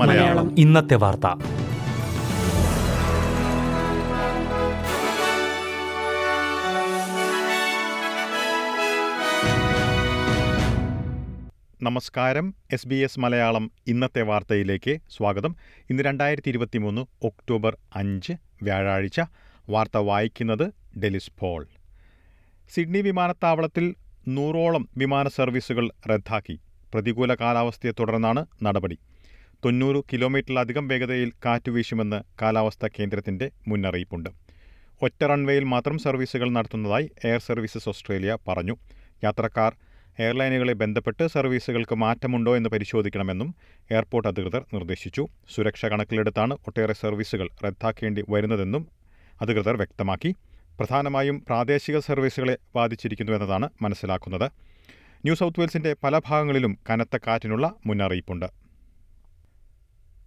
മലയാളം. ഇന്നത്തെ വാർത്ത. നമസ്കാരം. എസ് ബി എസ് മലയാളം ഇന്നത്തെ വാർത്തയിലേക്ക് സ്വാഗതം. ഇന്ന് രണ്ടായിരത്തി ഇരുപത്തി മൂന്ന് ഒക്ടോബർ അഞ്ച് വ്യാഴാഴ്ച. വാർത്ത വായിക്കുന്നത് ഡെലിസ് പോൾ. സിഡ്നി വിമാനത്താവളത്തിൽ നൂറോളം വിമാന സർവീസുകൾ റദ്ദാക്കി. പ്രതികൂല കാലാവസ്ഥയെ തുടർന്നാണ് നടപടി. തൊണ്ണൂറ് കിലോമീറ്ററിലധികം വേഗതയിൽ കാറ്റ് വീശുമെന്ന് കാലാവസ്ഥാ കേന്ദ്രത്തിന്റെ മുന്നറിയിപ്പുണ്ട്. ഒറ്റ റൺവേയിൽ മാത്രം സർവീസുകൾ നടത്തുന്നതായി എയർ സർവീസസ് ഓസ്ട്രേലിയ പറഞ്ഞു. യാത്രക്കാർ എയർലൈനുകളെ ബന്ധപ്പെട്ട് സർവീസുകൾക്ക് മാറ്റമുണ്ടോ എന്ന് പരിശോധിക്കണമെന്നും എയർപോർട്ട് അധികൃതർ നിർദ്ദേശിച്ചു. സുരക്ഷ കണക്കിലെടുത്താണ് ഒട്ടേറെ സർവീസുകൾ റദ്ദാക്കേണ്ടി വരുന്നതെന്നും അധികൃതർ വ്യക്തമാക്കി. പ്രധാനമായും പ്രാദേശിക സർവീസുകളെ ബാധിച്ചിരിക്കുന്നു എന്നതാണ് മനസ്സിലാക്കുന്നത്. ന്യൂ സൗത്ത് വെയിൽസിന്റെ പല ഭാഗങ്ങളിലും കനത്ത കാറ്റിനുള്ള മുന്നറിയിപ്പുണ്ട്.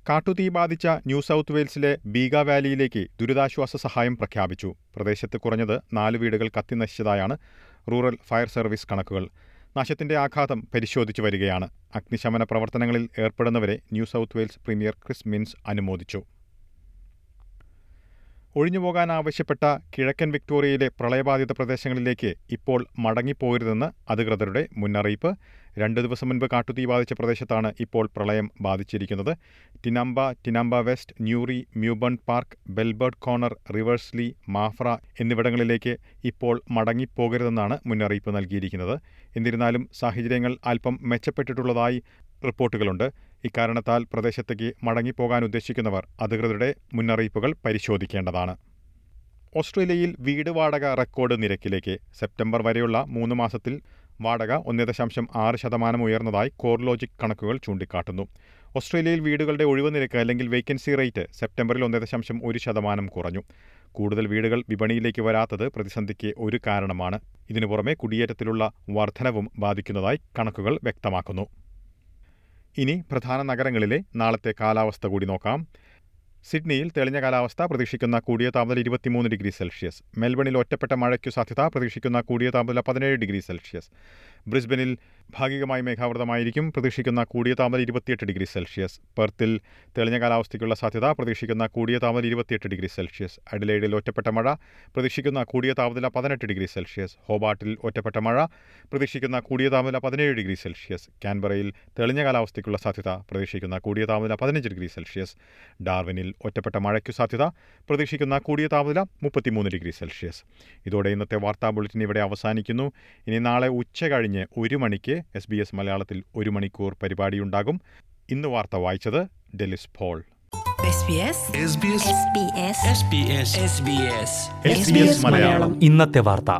കാട്ടുതീ ബാധിച്ച ന്യൂ സൗത്ത് വെയിൽസിലെ ബീഗ വാലിയിലേക്ക് ദുരിതാശ്വാസ സഹായം പ്രഖ്യാപിച്ചു. പ്രദേശത്ത് കുറഞ്ഞത് നാല് വീടുകൾ കത്തിനശിച്ചതായാണ് റൂറൽ ഫയർ സർവീസ് കണക്കുകൾ. നാശത്തിന്റെ ആഘാതം പരിശോധിച്ചു വരികയാണ്. അഗ്നിശമന പ്രവർത്തനങ്ങളിൽ ഏർപ്പെടുന്നവരെ New South Wales premier Chris Minns അനുമോദിച്ചു. ഒഴിഞ്ഞുപോകാൻ ആവശ്യപ്പെട്ട കിഴക്കൻ വിക്ടോറിയയിലെ പ്രളയബാധിത പ്രദേശങ്ങളിലേക്ക് ഇപ്പോൾ മടങ്ങിപ്പോകരുതെന്ന് അധികൃതരുടെ മുന്നറിയിപ്പ്. രണ്ട് ദിവസം മുൻപ് കാട്ടുതീ ബാധിച്ച പ്രദേശത്താണ് ഇപ്പോൾ പ്രളയം ബാധിച്ചിരിക്കുന്നത്. Tinamba Tinamba West Newry മ്യൂബൺ park Bellbird Corner Riverslea Maffra എന്നിവിടങ്ങളിലേക്ക് ഇപ്പോൾ മടങ്ങിപ്പോകരുതെന്നാണ് മുന്നറിയിപ്പ് നൽകിയിരിക്കുന്നത്. എന്നിരുന്നാലും സാഹചര്യങ്ങൾ അല്പം മെച്ചപ്പെട്ടിട്ടുള്ളതായി റിപ്പോർട്ടുകളുണ്ട്. ഇക്കാരണത്താൽ പ്രദേശത്തേക്ക് മടങ്ങിപ്പോകാൻ ഉദ്ദേശിക്കുന്നവർ അധികൃതരുടെ മുന്നറിയിപ്പുകൾ പരിശോധിക്കേണ്ടതാണ്. ഓസ്ട്രേലിയയിൽ വീട് വാടക റെക്കോർഡ് നിരക്കിലേക്ക് സെപ്റ്റംബർ വരെയുള്ള മൂന്ന് മാസത്തിൽ വാടക ഒന്ന് ദശാംശം ആറ് ശതമാനം ഉയർന്നതായി കോർലോജിക് കണക്കുകൾ ചൂണ്ടിക്കാട്ടുന്നു. ഓസ്ട്രേലിയയിൽ വീടുകളുടെ ഒഴിവ് നിരക്ക് അല്ലെങ്കിൽ വേക്കൻസി റേറ്റ് സെപ്റ്റംബറിൽ ഒന്ന് ദശാംശം ഒരു ശതമാനം കുറഞ്ഞു. കൂടുതൽ വീടുകൾ വിപണിയിലേക്ക് വരാത്തത് പ്രതിസന്ധിക്ക് ഒരു കാരണമാണ്. ഇതിനു പുറമെ കുടിയേറ്റത്തിലുള്ള വർധനവും ബാധിക്കുന്നതായി കണക്കുകൾ വ്യക്തമാക്കുന്നു. ഇനി പ്രധാന നഗരങ്ങളിലെ നാളത്തെ കാലാവസ്ഥ കൂടി നോക്കാം. സിഡ്നിയിൽ തെളിഞ്ഞ കാലാവസ്ഥ പ്രതീക്ഷിക്കുന്ന കൂടിയ താപനില ഇരുപത്തിമൂന്ന് ഡിഗ്രി സെൽഷ്യസ്. മെൽബണിൽ ഒറ്റപ്പെട്ട മഴയ്ക്കു സാധ്യത പ്രതീക്ഷിക്കുന്ന കൂടിയ താപനില പതിനേഴ് ഡിഗ്രി സെൽഷ്യസ്. ബ്രിസ്ബനിൽ ഭാഗികമായി മേഘാവൃതമായിരിക്കും. പ്രതീക്ഷിക്കുന്ന കൂടിയ താപനില ഇരുപത്തിയെട്ട് ഡിഗ്രി സെൽഷ്യസ്. പെർത്തിൽ തെളിഞ്ഞ കാലാവസ്ഥയ്ക്കുള്ള സാധ്യത പ്രതീക്ഷിക്കുന്ന കൂടിയ താപനില ഇരുപത്തിയെട്ട് ഡിഗ്രി സെൽഷ്യസ്. അഡിലൈഡിൽ ഒറ്റപ്പെട്ട മഴ പ്രതീക്ഷിക്കുന്ന കൂടിയ താപനില പതിനെട്ട് ഡിഗ്രി സെൽഷ്യസ്. ഹോബാട്ടിൽ ഒറ്റപ്പെട്ട മഴ പ്രതീക്ഷിക്കുന്ന കൂടിയ താപനില പതിനേഴ് ഡിഗ്രി സെൽഷ്യസ്. ക്യാൻബറയിൽ തെളിഞ്ഞ കാലാവസ്ഥയ്ക്കുള്ള സാധ്യത പ്രതീക്ഷിക്കുന്ന കൂടിയ താപനില പതിനഞ്ച് ഡിഗ്രി സെൽഷ്യസ്. ഡാർവിനിൽ ഒറ്റപ്പെട്ട മഴയ്ക്കു സാധ്യത പ്രതീക്ഷിക്കുന്ന കൂടിയ താപനില മുപ്പത്തിമൂന്ന് ഡിഗ്രി സെൽഷ്യസ്. ഇതോടെ ഇന്നത്തെ വാർത്താ ബുള്ളറ്റിൻ ഇവിടെ അവസാനിക്കുന്നു. ഇനി നാളെ ഉച്ച കഴിഞ്ഞ് ഒരു മണിക്ക് എസ് ബി എസ് മലയാളത്തിൽ ഒരു മണിക്കൂർ പരിപാടിയുണ്ടാകും. ഇന്ന് വാർത്ത വായിച്ചത് ഡെലിസ് ഫോൾ ഇന്നത്തെ വാർത്ത.